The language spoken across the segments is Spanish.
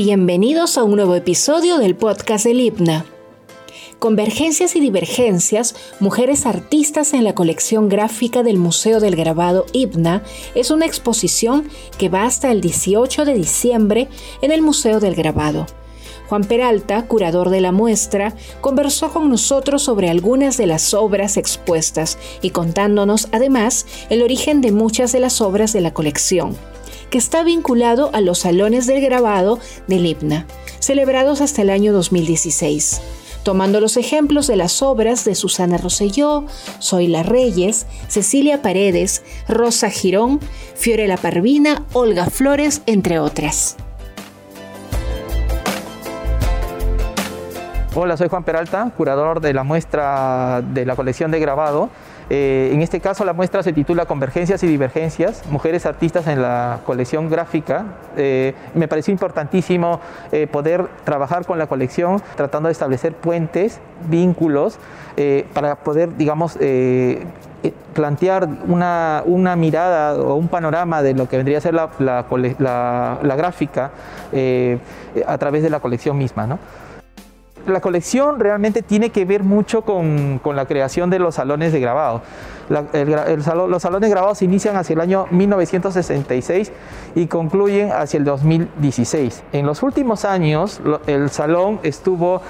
Bienvenidos a un nuevo episodio del podcast del IPNA. Convergencias y Divergencias, Mujeres Artistas en la colección gráfica del Museo del Grabado IPNA, es una exposición que va hasta el 18 de diciembre en el Museo del Grabado. Juan Peralta, curador de la muestra, conversó con nosotros sobre algunas de las obras expuestas y contándonos además el origen de muchas de las obras de la colección que está vinculado a los salones del grabado del IPNA, celebrados hasta el año 2016 tomando los ejemplos de las obras de Susana Rosselló, Zoila Reyes, Cecilia Paredes, Rosa Girón, Fiorella Parvina, Olga Flores, entre otras. Hola, soy Juan Peralta, curador de la muestra de la colección de grabado eh, en este caso la muestra se titula Convergencias y Divergencias, Mujeres Artistas en la colección gráfica. Eh, me pareció importantísimo eh, poder trabajar con la colección tratando de establecer puentes, vínculos, para poder, digamos, plantear una, mirada o un panorama de lo que vendría a ser la, la gráfica a través de la colección misma. ¿no? La colección realmente tiene que ver mucho con, la creación de los salones de grabado. los salones de grabado se inician hacia el año 1966 y concluyen hacia el 2016. En los últimos años, el salón estuvo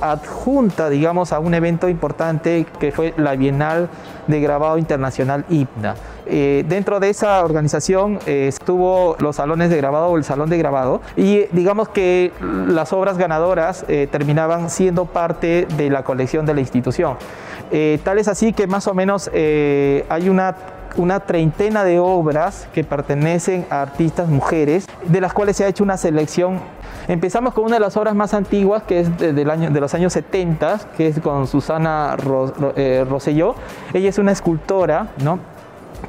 adjunta, digamos, a un evento importante que fue la Bienal de Grabado Internacional IPNA. Eh, dentro de esa organización eh, estuvo los salones de grabado o el salón de grabado y digamos que las obras ganadoras eh, terminaban siendo parte de la colección de la institución. tal es así que más o menos hay una una treintena de obras que pertenecen a artistas mujeres, de las cuales se ha hecho una selección. Empezamos con una de las obras más antiguas, que es de, del año, de los años 70, que es con Susana Rosselló. Ella es una escultora, ¿no?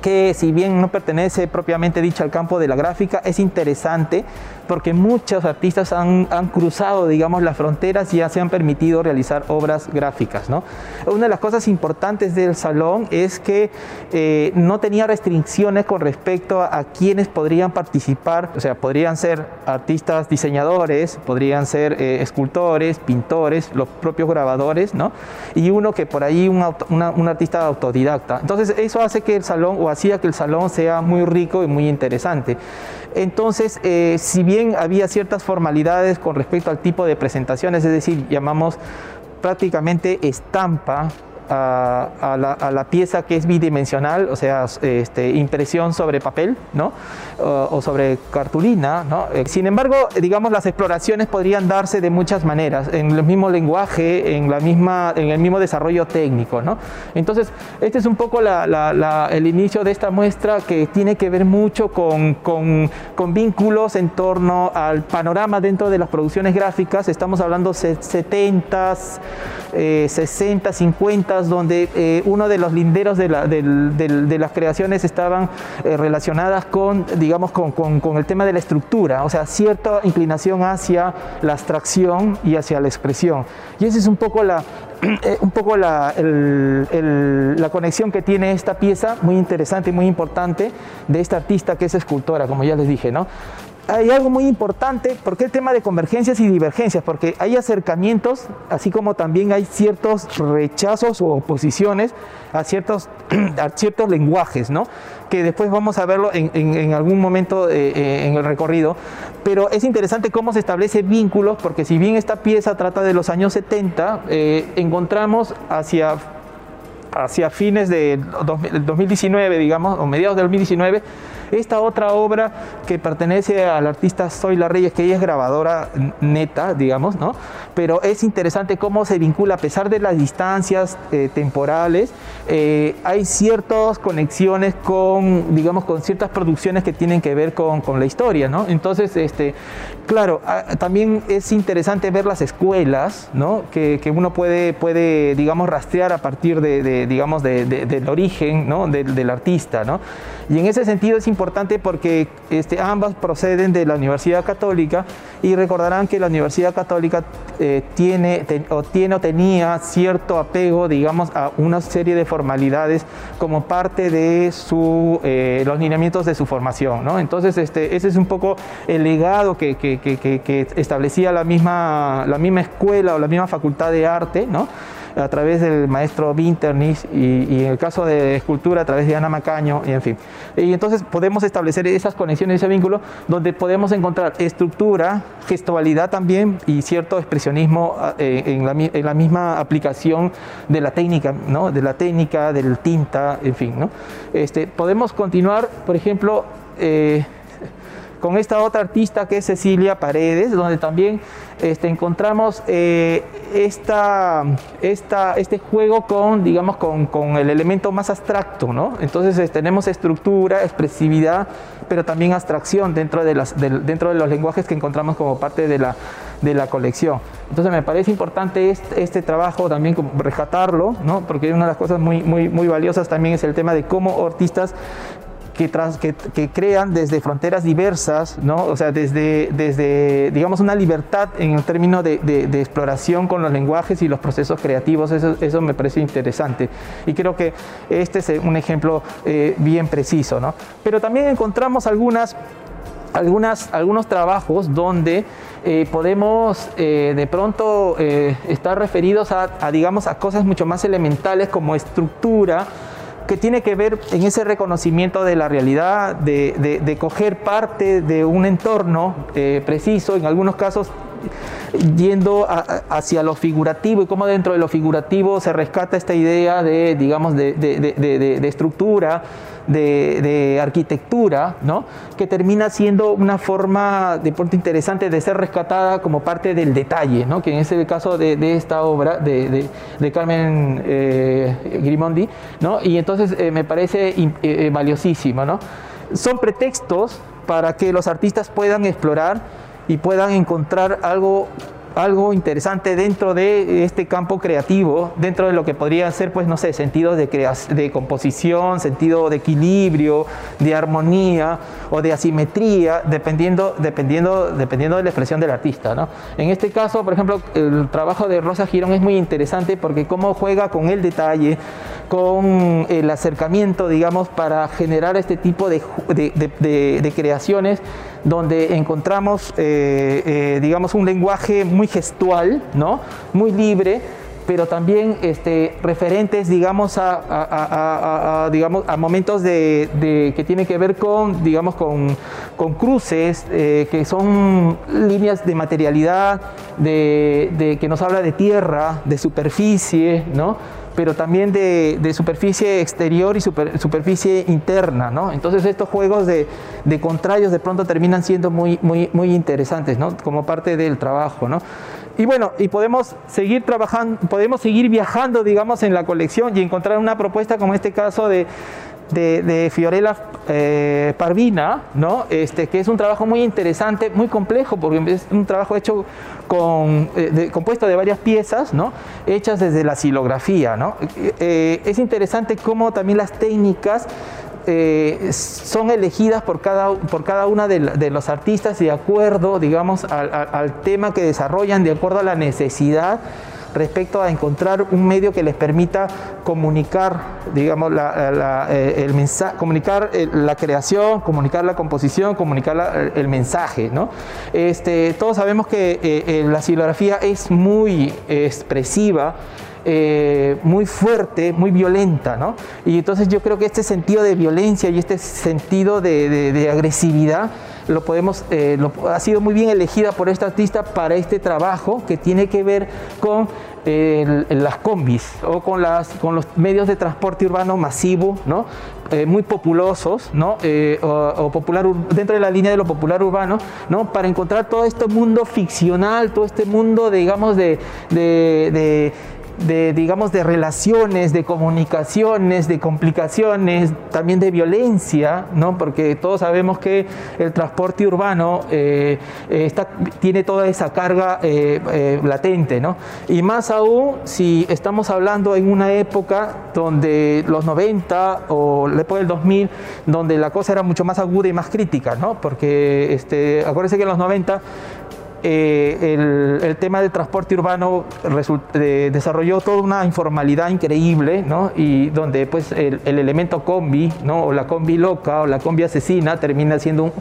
Que si bien no pertenece propiamente dicho al campo de la gráfica, es interesante porque muchos artistas han, cruzado, digamos, las fronteras y ya se han permitido realizar obras gráficas. Una de las cosas importantes del salón es que eh, no tenía restricciones con respecto a, quienes podrían participar, o sea, podrían ser artistas diseñadores, podrían ser eh, escultores, pintores, los propios grabadores, ¿no? y uno que por ahí, un artista autodidacta. Entonces, eso hace que el salón, o hacía que el salón sea muy rico y muy interesante. Entonces, eh, si bien había ciertas formalidades con respecto al tipo de presentaciones, es decir, llamamos prácticamente estampa a, la, pieza que es bidimensional, o sea, este, impresión sobre papel ¿no? o, sobre cartulina. ¿no? Eh, sin embargo, digamos, las exploraciones podrían darse de muchas maneras, en el mismo lenguaje, en, la misma, en el mismo desarrollo técnico. ¿no? Entonces, este es un poco el inicio de esta muestra que tiene que ver mucho con, con, con vínculos en torno al panorama dentro de las producciones gráficas. Estamos hablando 70, 60, 50 donde eh, uno de los linderos de, las creaciones estaban eh, relacionadas con, digamos, con, el tema de la estructura, o sea, cierta inclinación hacia la abstracción y hacia la expresión. Y esa es un poco la, eh, un poco la, la, conexión que tiene esta pieza, muy interesante y muy importante, de esta artista que es escultora, como ya les dije, ¿no? Hay algo muy importante, porque el tema de convergencias y divergencias, porque hay acercamientos, así como también hay ciertos rechazos o oposiciones a ciertos, a ciertos lenguajes, ¿no? que después vamos a verlo en, algún momento eh, eh, en el recorrido, pero es interesante cómo se establece vínculos, porque si bien esta pieza trata de los años 70, eh, encontramos hacia hacia fines del 2019, digamos, o mediados del 2019, esta otra obra que pertenece al artista Zoila Reyes, que ella es grabadora neta, digamos, ¿no? Pero es interesante cómo se vincula, a pesar de las distancias eh, temporales, eh, hay ciertas conexiones con, digamos, con ciertas producciones que tienen que ver con, con la historia, ¿no? Entonces, este, claro, ah, también es interesante ver las escuelas, ¿no? Que, que uno puede, puede, digamos, rastrear a partir de, digamos, del origen, ¿no? Del artista, ¿no? Y en ese sentido es importante porque este, ambas proceden de la Universidad Católica y recordarán que la Universidad Católica eh, tiene, o tiene o tenía cierto apego, digamos, a una serie de formalidades como parte de su, eh, los lineamientos de su formación. ¿no? Entonces, este, ese es un poco el legado que, que, que establecía la misma, la misma escuela o la misma facultad de arte. ¿no? A través del maestro Vinternis y, en el caso de escultura a través de Ana Macaño y en fin. Y entonces podemos establecer esas conexiones, ese vínculo, donde podemos encontrar estructura, gestualidad también y cierto expresionismo eh, en, la, misma aplicación de la técnica, ¿no? de la técnica, del tinta, en fin. ¿no? Este, podemos continuar, por ejemplo, eh, con esta otra artista que es Cecilia Paredes, donde también este, encontramos eh, este juego con, digamos, con, el elemento más abstracto, ¿no? Entonces tenemos estructura, expresividad, pero también abstracción dentro de, los lenguajes que encontramos como parte de la, colección. Entonces me parece importante este, trabajo también rescatarlo, ¿no? porque una de las cosas muy, muy, muy valiosas también es el tema de cómo artistas que, que, crean desde fronteras diversas, ¿no? o sea, desde, desde, digamos, una libertad en el término de, de, exploración con los lenguajes y los procesos creativos, eso, eso, me parece interesante. Y creo que este es un ejemplo eh, bien preciso. ¿no? Pero también encontramos algunas, algunas, algunos trabajos donde eh, podemos eh, de pronto estar referidos a, a, digamos, a cosas mucho más elementales como estructura, que tiene que ver en ese reconocimiento de la realidad, de, coger parte de un entorno eh, preciso, en algunos casos yendo hacia lo figurativo y cómo dentro de lo figurativo se rescata esta idea de, digamos, de, estructura, de, arquitectura, ¿no? que termina siendo una forma de pronto interesante de ser rescatada como parte del detalle, ¿no? que en ese caso de, esta obra de, Carmen eh, Grimondi, ¿no? y entonces eh, me parece eh, valiosísimo. ¿no? Son pretextos para que los artistas puedan explorar y puedan encontrar algo algo interesante dentro de este campo creativo, dentro de lo que podría ser, pues, no sé, sentidos de, de composición, sentido de equilibrio, de armonía o de asimetría, dependiendo, dependiendo, dependiendo de la expresión del artista. ¿no? En este caso, por ejemplo, el trabajo de Rosa Girón es muy interesante porque cómo juega con el detalle, con el acercamiento, digamos, para generar este tipo de, de, creaciones donde encontramos, eh, eh, digamos, un lenguaje muy gestual, ¿no? muy libre, pero también este, referentes, digamos, a, digamos, a momentos de, que tienen que ver con, digamos, con, con cruces, eh, que son líneas de materialidad, de, que nos habla de tierra, de superficie, ¿no? Pero también de, superficie exterior y superficie interna, ¿no? Entonces estos juegos de, contrarios de pronto terminan siendo muy, muy, muy interesantes, ¿no? Como parte del trabajo, ¿no? Y bueno, y podemos seguir trabajando, podemos seguir viajando, digamos, en la colección y encontrar una propuesta como este caso de, de, Fiorella eh, Parvina, ¿no? este, que es un trabajo muy interesante, muy complejo, porque es un trabajo hecho con, eh, compuesto de varias piezas, ¿no? hechas desde la silografía. ¿no? Eh, es interesante cómo también las técnicas son elegidas por cada, por cada una de, los artistas de acuerdo, digamos, al, tema que desarrollan, de acuerdo a la necesidad respecto a encontrar un medio que les permita comunicar, digamos, la, eh, el mensaje, comunicar eh, la creación, comunicar la composición, comunicar el mensaje, ¿no? Este, todos sabemos que eh, la silografía es muy expresiva, muy fuerte, muy violenta, ¿no? Y entonces yo creo que este sentido de violencia y este sentido de, agresividad lo podemos, ha sido muy bien elegida por esta artista para este trabajo que tiene que ver con las combis o con, las, con los medios de transporte urbano masivo, ¿no? Eh, muy populosos, ¿no? Eh, o, popular, dentro de la línea de lo popular urbano, ¿no? para encontrar todo este mundo ficcional, todo este mundo, digamos, de, de de, digamos, de relaciones, de comunicaciones, de complicaciones, también de violencia, ¿no? porque todos sabemos que el transporte urbano eh, eh, está, tiene toda esa carga eh, latente, ¿no? y más aún si estamos hablando en una época donde los 90 o época del 2000, donde la cosa era mucho más aguda y más crítica, ¿no? porque este, acuérdense que en los 90 eh, el, tema del transporte urbano desarrolló toda una informalidad increíble, ¿no? Y donde pues el, elemento combi, ¿no? O la combi loca o la combi asesina termina siendo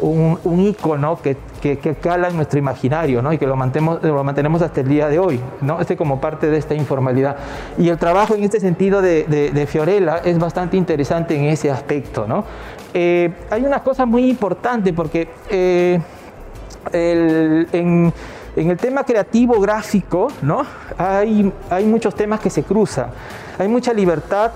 un, un, icono que, que, cala en nuestro imaginario ¿no? y que lo mantenemos, lo mantenemos hasta el día de hoy. ¿no? Este como parte de esta informalidad. Y el trabajo en este sentido de, Fiorella es bastante interesante en ese aspecto. ¿no? Eh, hay una cosa muy importante porque en, el tema creativo gráfico, ¿no? Hay, muchos temas que se cruzan. Hay mucha libertad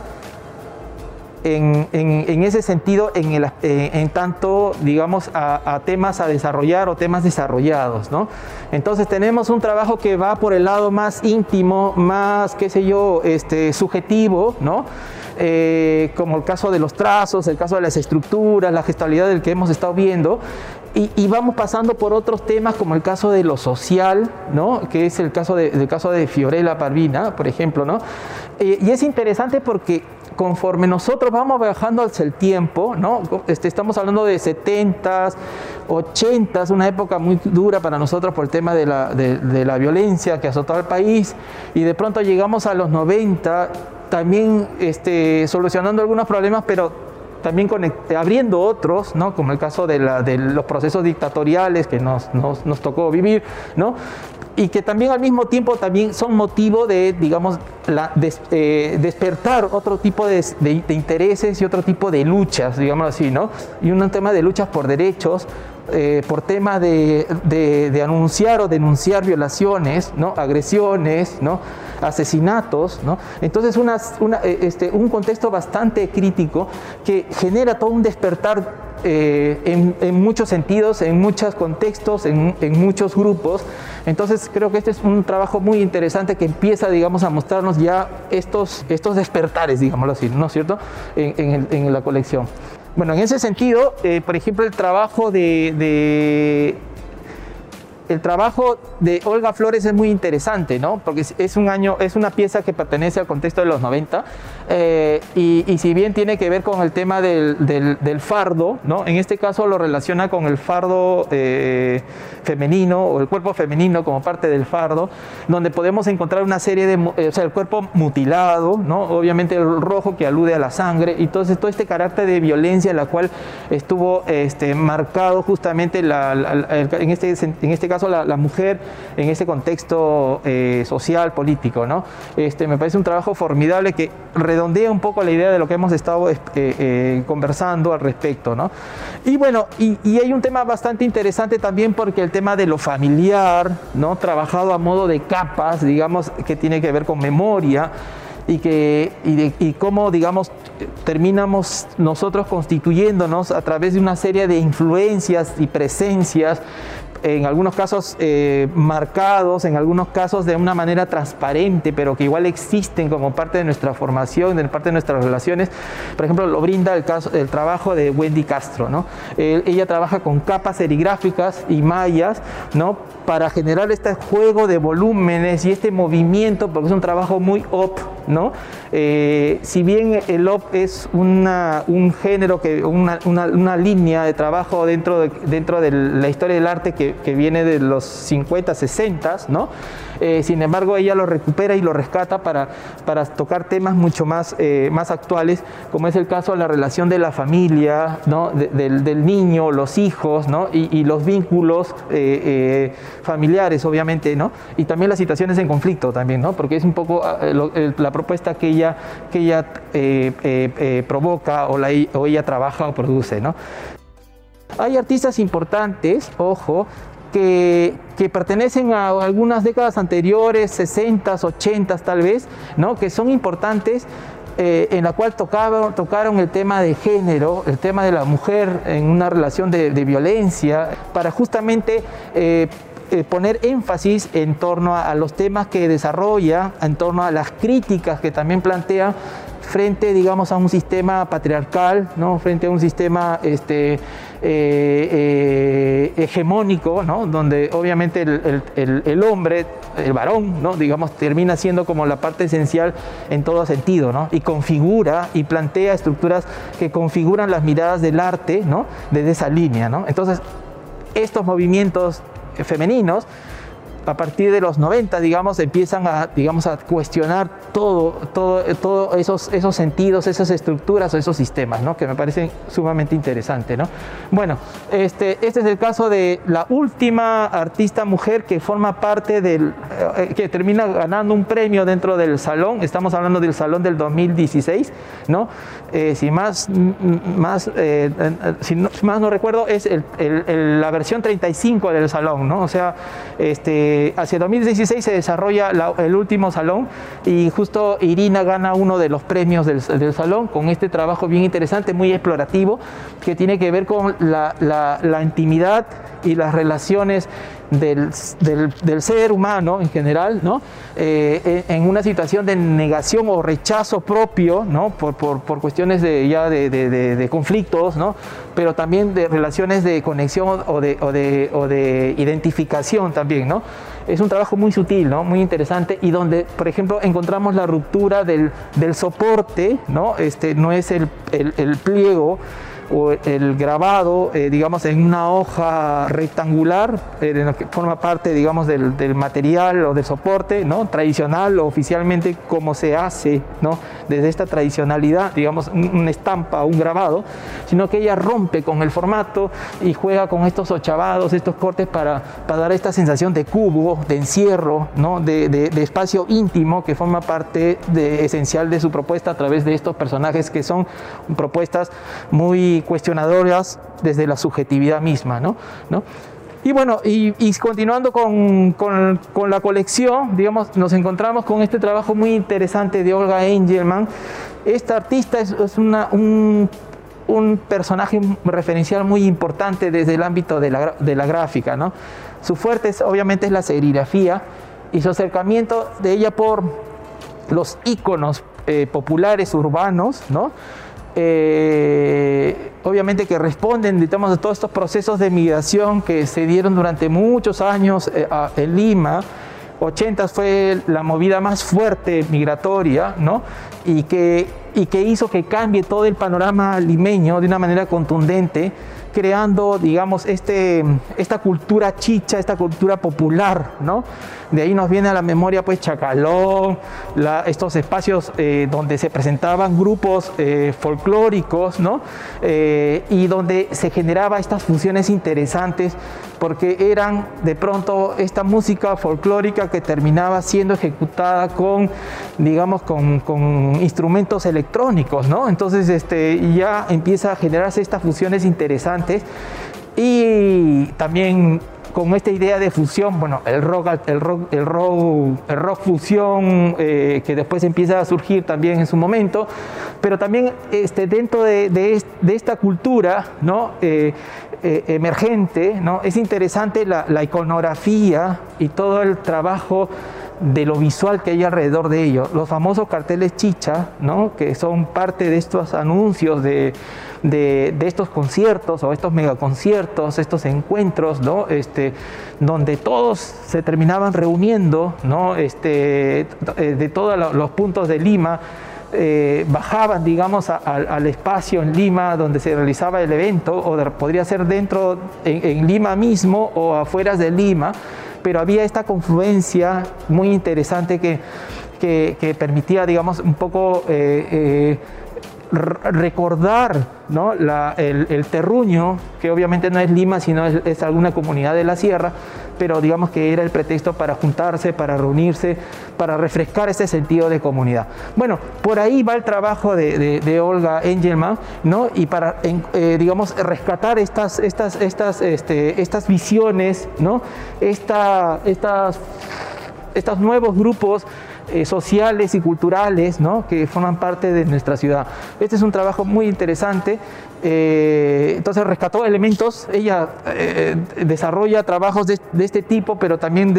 en, ese sentido, en, eh, tanto, digamos, a, temas a desarrollar o temas desarrollados, ¿no? Entonces tenemos un trabajo que va por el lado más íntimo, más, qué sé yo, este, subjetivo, ¿no? Eh, como el caso de los trazos, el caso de las estructuras, la gestualidad del que hemos estado viendo, y, vamos pasando por otros temas como el caso de lo social, ¿no? que es el caso de, caso de Fiorella Parvina, por ejemplo. ¿no? Eh, y es interesante porque conforme nosotros vamos bajando hacia el tiempo, ¿no? Este, estamos hablando de 70s, 80s, una época muy dura para nosotros por el tema de la, de la violencia que azotó al país, y de pronto llegamos a los 90, también este, solucionando algunos problemas, pero también abriendo otros, ¿no? como el caso de, los procesos dictatoriales que nos, tocó vivir, ¿no? Y que también al mismo tiempo también son motivo de, digamos, eh, despertar otro tipo de, intereses y otro tipo de luchas, digamos así, ¿no? Y un tema de luchas por derechos, eh, por tema de, anunciar o denunciar violaciones, ¿no? agresiones, ¿no? asesinatos. ¿no? Entonces eh, este, un contexto bastante crítico que genera todo un despertar eh, en, muchos sentidos, en muchos contextos, en, muchos grupos. Entonces creo que este es un trabajo muy interesante que empieza, digamos, a mostrarnos ya estos, estos despertares, digámoslo así, ¿no es cierto?, en la colección. Bueno, en ese sentido, eh, por ejemplo, el trabajo de, el trabajo de Olga Flores es muy interesante, ¿no? Porque es un año, es una pieza que pertenece al contexto de los 90 eh, y, si bien tiene que ver con el tema del, fardo, ¿no? En este caso lo relaciona con el fardo eh, femenino o el cuerpo femenino como parte del fardo, donde podemos encontrar una serie de, eh, o sea, el cuerpo mutilado, ¿no? Obviamente el rojo que alude a la sangre y entonces todo este carácter de violencia en la cual estuvo este, marcado justamente en, este, en este caso la, mujer en ese contexto social, político, ¿no? Este, me parece un trabajo formidable que redondea un poco la idea de lo que hemos estado eh, eh, conversando al respecto. ¿no? Y bueno, y, hay un tema bastante interesante también porque el tema de lo familiar, ¿no? trabajado a modo de capas, digamos, que tiene que ver con memoria y, que, y, cómo, digamos, terminamos nosotros constituyéndonos a través de una serie de influencias y presencias en algunos casos eh, marcados, en algunos casos de una manera transparente, pero que igual existen como parte de nuestra formación, de parte de nuestras relaciones. Por ejemplo, lo brinda el, caso, el trabajo de Wendy Castro. ¿no? ella trabaja con capas serigráficas y mallas ¿no? para generar este juego de volúmenes y este movimiento, porque es un trabajo muy op. ¿no? Eh, si bien el op es un género, que, una, línea de trabajo dentro de, dentro de la historia del arte que que, viene de los 50, 60, ¿no? Eh, sin embargo, ella lo recupera y lo rescata para, para tocar temas mucho más, eh, más actuales, como es el caso de la relación de la familia, ¿no? del, niño, los hijos ¿no? y, los vínculos eh, familiares, obviamente, ¿no? y también las situaciones en conflicto, también, ¿no? porque es un poco ah, la propuesta que ella, que ella provoca o, la, o ella trabaja o produce. ¿no? Hay artistas importantes, ojo, que, pertenecen a algunas décadas anteriores, 60, 80 tal vez, ¿no? que son importantes, eh, en la cual tocaron, tocaron el tema de género, el tema de la mujer en una relación de, violencia, para justamente eh, eh, poner énfasis en torno a, los temas que desarrolla, en torno a las críticas que también plantea frente, digamos, a un sistema patriarcal, ¿no? frente a un sistema este, eh, eh, hegemónico, ¿no? donde obviamente el, hombre, el varón, ¿no? digamos, termina siendo como la parte esencial en todo sentido, ¿no? y configura y plantea estructuras que configuran las miradas del arte ¿no? desde esa línea. ¿no? Entonces, estos movimientos femeninos, a partir de los 90, digamos, empiezan a, digamos, a cuestionar todo, todo, todo esos, esos sentidos, esas estructuras o esos sistemas, ¿no? que me parecen sumamente interesantes. ¿no? Bueno, este, este es el caso de la última artista mujer que forma parte del, eh, que termina ganando un premio dentro del salón, estamos hablando del salón del 2016, ¿no? Eh, si más, más, eh, si no, más no recuerdo, es la versión 35 del salón, ¿no? o sea, este, hacia 2016 se desarrolla el último salón y justo Irina gana uno de los premios del, salón con este trabajo bien interesante, muy explorativo, que tiene que ver con la intimidad y las relaciones del, ser humano en general, ¿no? Eh, en una situación de negación o rechazo propio, ¿no? por, por, cuestiones de, ya de, conflictos, ¿no? pero también de relaciones de conexión o de, o de, o de identificación también. ¿no? Es un trabajo muy sutil, ¿no? muy interesante y donde, por ejemplo, encontramos la ruptura del, del soporte, ¿no? Este, no es el, el, el pliego, o el grabado, eh, digamos, en una hoja rectangular, eh, que forma parte, digamos, del, del, material o del soporte, ¿no? Tradicional o oficialmente como se hace, ¿no? Desde esta tradicionalidad, digamos, una estampa, un grabado, sino que ella rompe con el formato y juega con estos ochavados, estos cortes para, para dar esta sensación de cubo, de encierro, ¿no? De, de, de espacio íntimo que forma parte de, esencial de su propuesta a través de estos personajes que son propuestas muy cuestionadoras desde la subjetividad misma, ¿no? Y bueno, y, continuando con, con, la colección, digamos, nos encontramos con este trabajo muy interesante de Olga Engelman. Esta artista es, una, un, un, personaje referencial muy importante desde el ámbito de la, de la gráfica, ¿no? Su fuerte es, obviamente es la serigrafía y su acercamiento de ella por los íconos eh, populares urbanos, ¿no? Eh, obviamente que responden digamos, a todos estos procesos de migración que se dieron durante muchos años eh, en Lima. 80 fue la movida más fuerte migratoria, ¿no? Y que, y que hizo que cambie todo el panorama limeño de una manera contundente creando, digamos, este, esta cultura chicha, esta cultura popular, ¿no? De ahí nos viene a la memoria, pues, Chacalón, estos espacios eh, donde se presentaban grupos eh, folclóricos, ¿no? Eh, y donde se generaba estas funciones interesantes porque eran de pronto esta música folclórica que terminaba siendo ejecutada con, digamos, con, instrumentos electrónicos, ¿no? Entonces, este, ya empieza a generarse estas fusiones interesantes y también con esta idea de fusión, bueno, el rock, el rock, el rock, el rock fusión eh, que después empieza a surgir también en su momento, pero también este, dentro de, de, esta cultura ¿no? Eh, eh, emergente, ¿no? es interesante la, la iconografía y todo el trabajo de lo visual que hay alrededor de ello. Los famosos carteles chicha, ¿no? que son parte de estos anuncios de, de, estos conciertos o estos megaconciertos, estos encuentros, ¿no? este, donde todos se terminaban reuniendo ¿no? este, eh, de todos los puntos de Lima. Eh, bajaban, digamos, al espacio en Lima donde se realizaba el evento, o podría ser dentro, en, Lima mismo o afuera de Lima, pero había esta confluencia muy interesante que, que, permitía, digamos, un poco eh, recordar ¿no? el, terruño, que obviamente no es Lima, sino es, alguna comunidad de la sierra, pero digamos que era el pretexto para juntarse, para reunirse, para refrescar ese sentido de comunidad. Bueno, por ahí va el trabajo de, Olga Engelman, ¿no? y para, eh, digamos, rescatar estas, estas, estas, este, estas visiones, ¿no? Esta, estas, estos nuevos grupos eh, sociales y culturales ¿no? que forman parte de nuestra ciudad. Este es un trabajo muy interesante. Eh, entonces rescató elementos, ella eh, desarrolla trabajos de, este tipo, pero también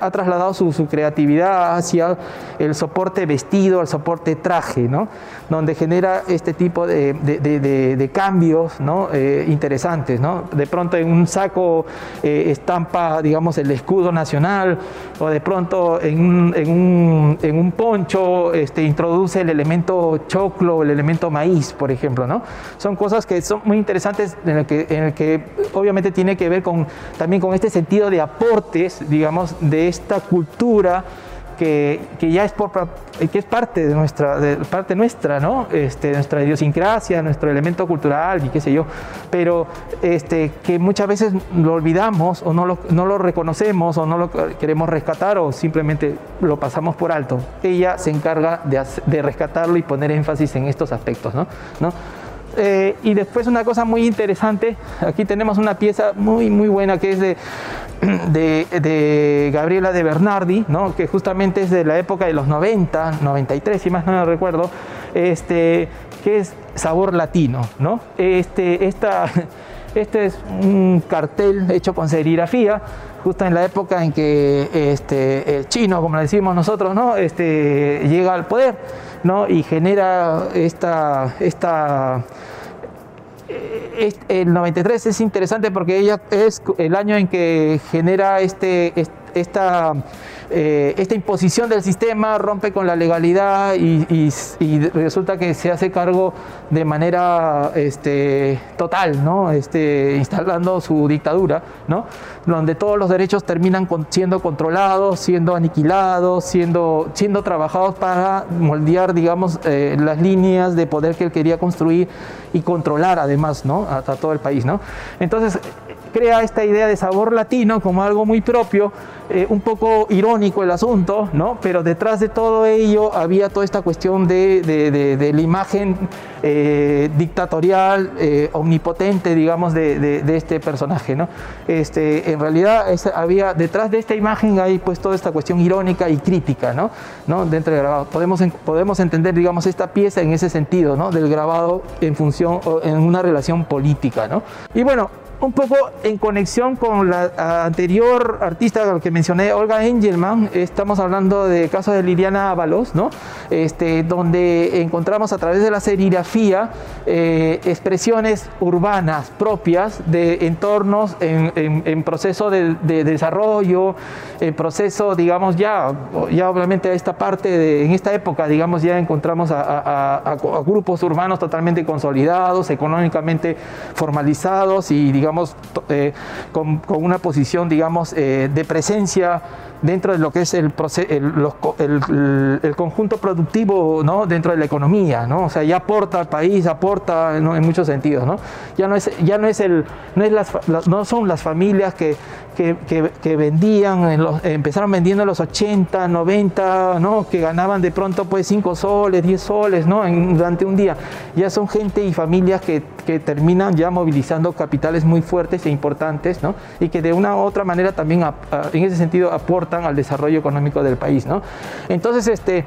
ha trasladado su, creatividad hacia el soporte vestido, al soporte traje, ¿no? Donde genera este tipo de, de cambios ¿no? interesantes. De pronto en un saco estampa, digamos, el escudo nacional, o de pronto en un en un poncho este, introduce el elemento choclo, el elemento maíz, por ejemplo. Son cosas que son muy interesantes en el que, en el que obviamente tiene que ver con, también con este sentido de aportes, digamos, de esta cultura que, ya es, que es parte de nuestra, parte nuestra, ¿no? Este, nuestra idiosincrasia, nuestro elemento cultural y qué sé yo, pero este, que muchas veces lo olvidamos o no lo, no lo reconocemos o no lo queremos rescatar o simplemente lo pasamos por alto. Ella se encarga de, de rescatarlo y poner énfasis en estos aspectos. ¿No? Eh, y después una cosa muy interesante, aquí tenemos una pieza muy muy buena que es de, de, Gabriela de Bernardi, ¿no? que justamente es de la época de los 90, 93 si más no recuerdo, este, que es sabor latino. ¿no? Este, esta, este es un cartel hecho con serigrafía, justo en la época en que este, el chino, como le decimos nosotros, ¿no? este, llega al poder ¿no? y genera esta, esta eh, el 93 es interesante porque ella es el año en que genera este, esta eh, esta imposición del sistema rompe con la legalidad y, resulta que se hace cargo de manera este, total, ¿no? este, instalando su dictadura, ¿no? donde todos los derechos terminan siendo controlados, siendo aniquilados, siendo, siendo trabajados para moldear digamos, eh, las líneas de poder que él quería construir y controlar además ¿no? a, todo el país. ¿no? Entonces, crea esta idea de sabor latino como algo muy propio, eh, un poco irónico el asunto, ¿no? pero detrás de todo ello había toda esta cuestión de, de, la imagen eh, dictatorial, eh, omnipotente, digamos, de, este personaje. ¿no? Este, en realidad había, detrás de esta imagen hay pues toda esta cuestión irónica y crítica ¿no? ¿no? dentro del grabado. Podemos, podemos entender, digamos, esta pieza en ese sentido, ¿no? del grabado en función, en una relación política. ¿no? Y bueno, un poco en conexión con la anterior artista que mencioné, Olga Engelman, estamos hablando del caso de Liliana Ábalos, ¿no? este, donde encontramos a través de la serigrafía eh, expresiones urbanas propias de entornos en, proceso de, desarrollo, en proceso, digamos, ya, ya obviamente a esta parte, de, en esta época, digamos, ya encontramos a, grupos urbanos totalmente consolidados, económicamente formalizados y, digamos, eh, con, una posición, digamos, eh, de presencia dentro de lo que es el, el, el, conjunto productivo ¿no? dentro de la economía, ¿no? o sea, ya aporta al país, aporta en muchos sentidos, ¿no? ya no es, ya no es el, no, es las, no son las familias que, que, que, vendían, en los, empezaron vendiendo en los 80, 90, ¿no? que ganaban de pronto pues 5 soles, 10 soles ¿no? durante un día, ya son gente y familias que, que terminan ya movilizando capitales muy fuertes e importantes ¿no? y que de una u otra manera también en ese sentido aportan al desarrollo económico del país. ¿no? Entonces, este,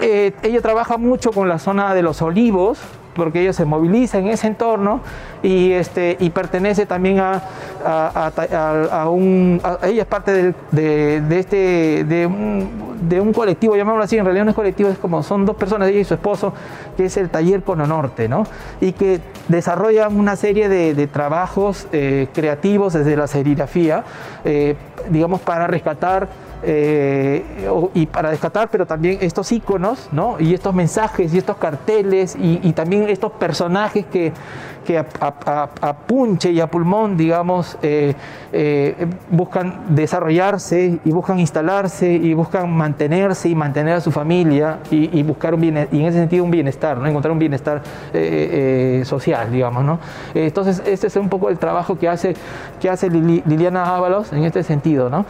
eh, ella trabaja mucho con la zona de los olivos, porque ella se moviliza en ese entorno y, este, y pertenece también a, a, un... ella es parte de, de, este, de, un, de un colectivo, llamémoslo así, en realidad no es colectivo, es como son dos personas, ella y su esposo, que es el Taller Cono Norte, ¿no? Y que desarrollan una serie de, trabajos eh, creativos desde la serigrafía, eh, digamos, para rescatar eh, y para rescatar, pero también estos iconos, ¿no? Y estos mensajes y estos carteles y, también estos personajes que, que a, punche y a pulmón, digamos, eh, eh, buscan desarrollarse y buscan instalarse y buscan mantenerse y mantener a su familia y, buscar un bienestar, y en ese sentido un bienestar, ¿no? Encontrar un bienestar social, digamos, ¿no? Entonces, este es un poco el trabajo que hace, que hace Liliana Ábalos en este sentido, ¿no?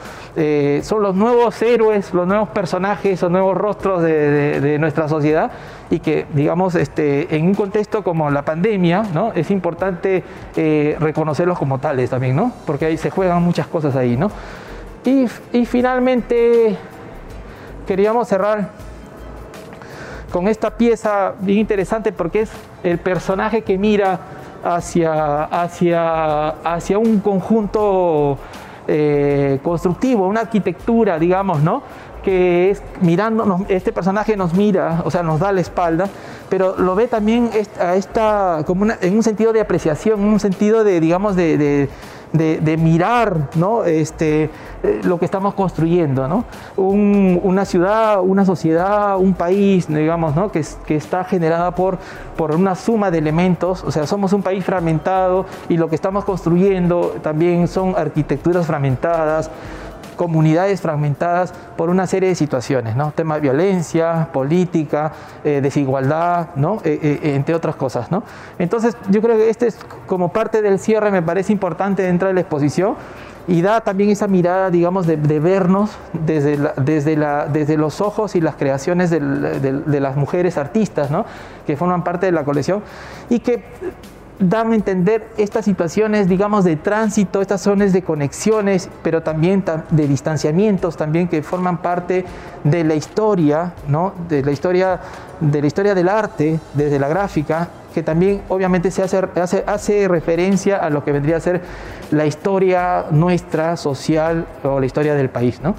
son los nuevos héroes, los nuevos personajes, los nuevos rostros de, nuestra sociedad y que, digamos, este, en un contexto como la pandemia, ¿no? es importante eh, reconocerlos como tales también, ¿no? porque ahí se juegan muchas cosas ahí. ¿no? Y, y finalmente queríamos cerrar con esta pieza bien interesante porque es el personaje que mira hacia, hacia, hacia un conjunto eh, constructivo, una arquitectura, digamos, ¿no? Que es mirando, este personaje nos mira, o sea, nos da la espalda, pero lo ve también a esta, como en un sentido de apreciación, en un sentido de, digamos, de, de, mirar ¿no? este, eh, lo que estamos construyendo. ¿no? una ciudad, una sociedad, un país, digamos, ¿no? que, que está generada por, por una suma de elementos, o sea, somos un país fragmentado y lo que estamos construyendo también son arquitecturas fragmentadas comunidades fragmentadas por una serie de situaciones, ¿no? Tema de violencia, política, eh, desigualdad, ¿no? Eh, eh, entre otras cosas, ¿no? Entonces, yo creo que este es como parte del cierre, me parece importante dentro de la exposición y da también esa mirada, digamos, de, vernos desde, desde, la, desde los ojos y las creaciones de, de las mujeres artistas, ¿no? Que forman parte de la colección y que dan a entender estas situaciones, digamos, de tránsito, estas zonas de conexiones, pero también de distanciamientos, también que forman parte de la historia, ¿no? De la historia, de la historia del arte, desde la gráfica, que también obviamente se hace, hace, hace referencia a lo que vendría a ser la historia nuestra, social, o la historia del país, ¿no?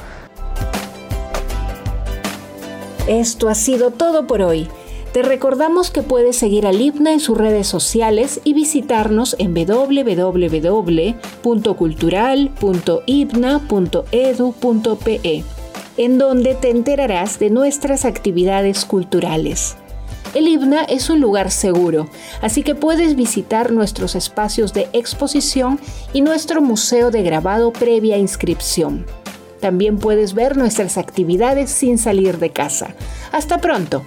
Esto ha sido todo por hoy. Te recordamos que puedes seguir al IPNA en sus redes sociales y visitarnos en www.cultural.ipna.edu.pe, en donde te enterarás de nuestras actividades culturales. El IPNA es un lugar seguro, así que puedes visitar nuestros espacios de exposición y nuestro museo de grabado previa inscripción. También puedes ver nuestras actividades sin salir de casa. Hasta pronto.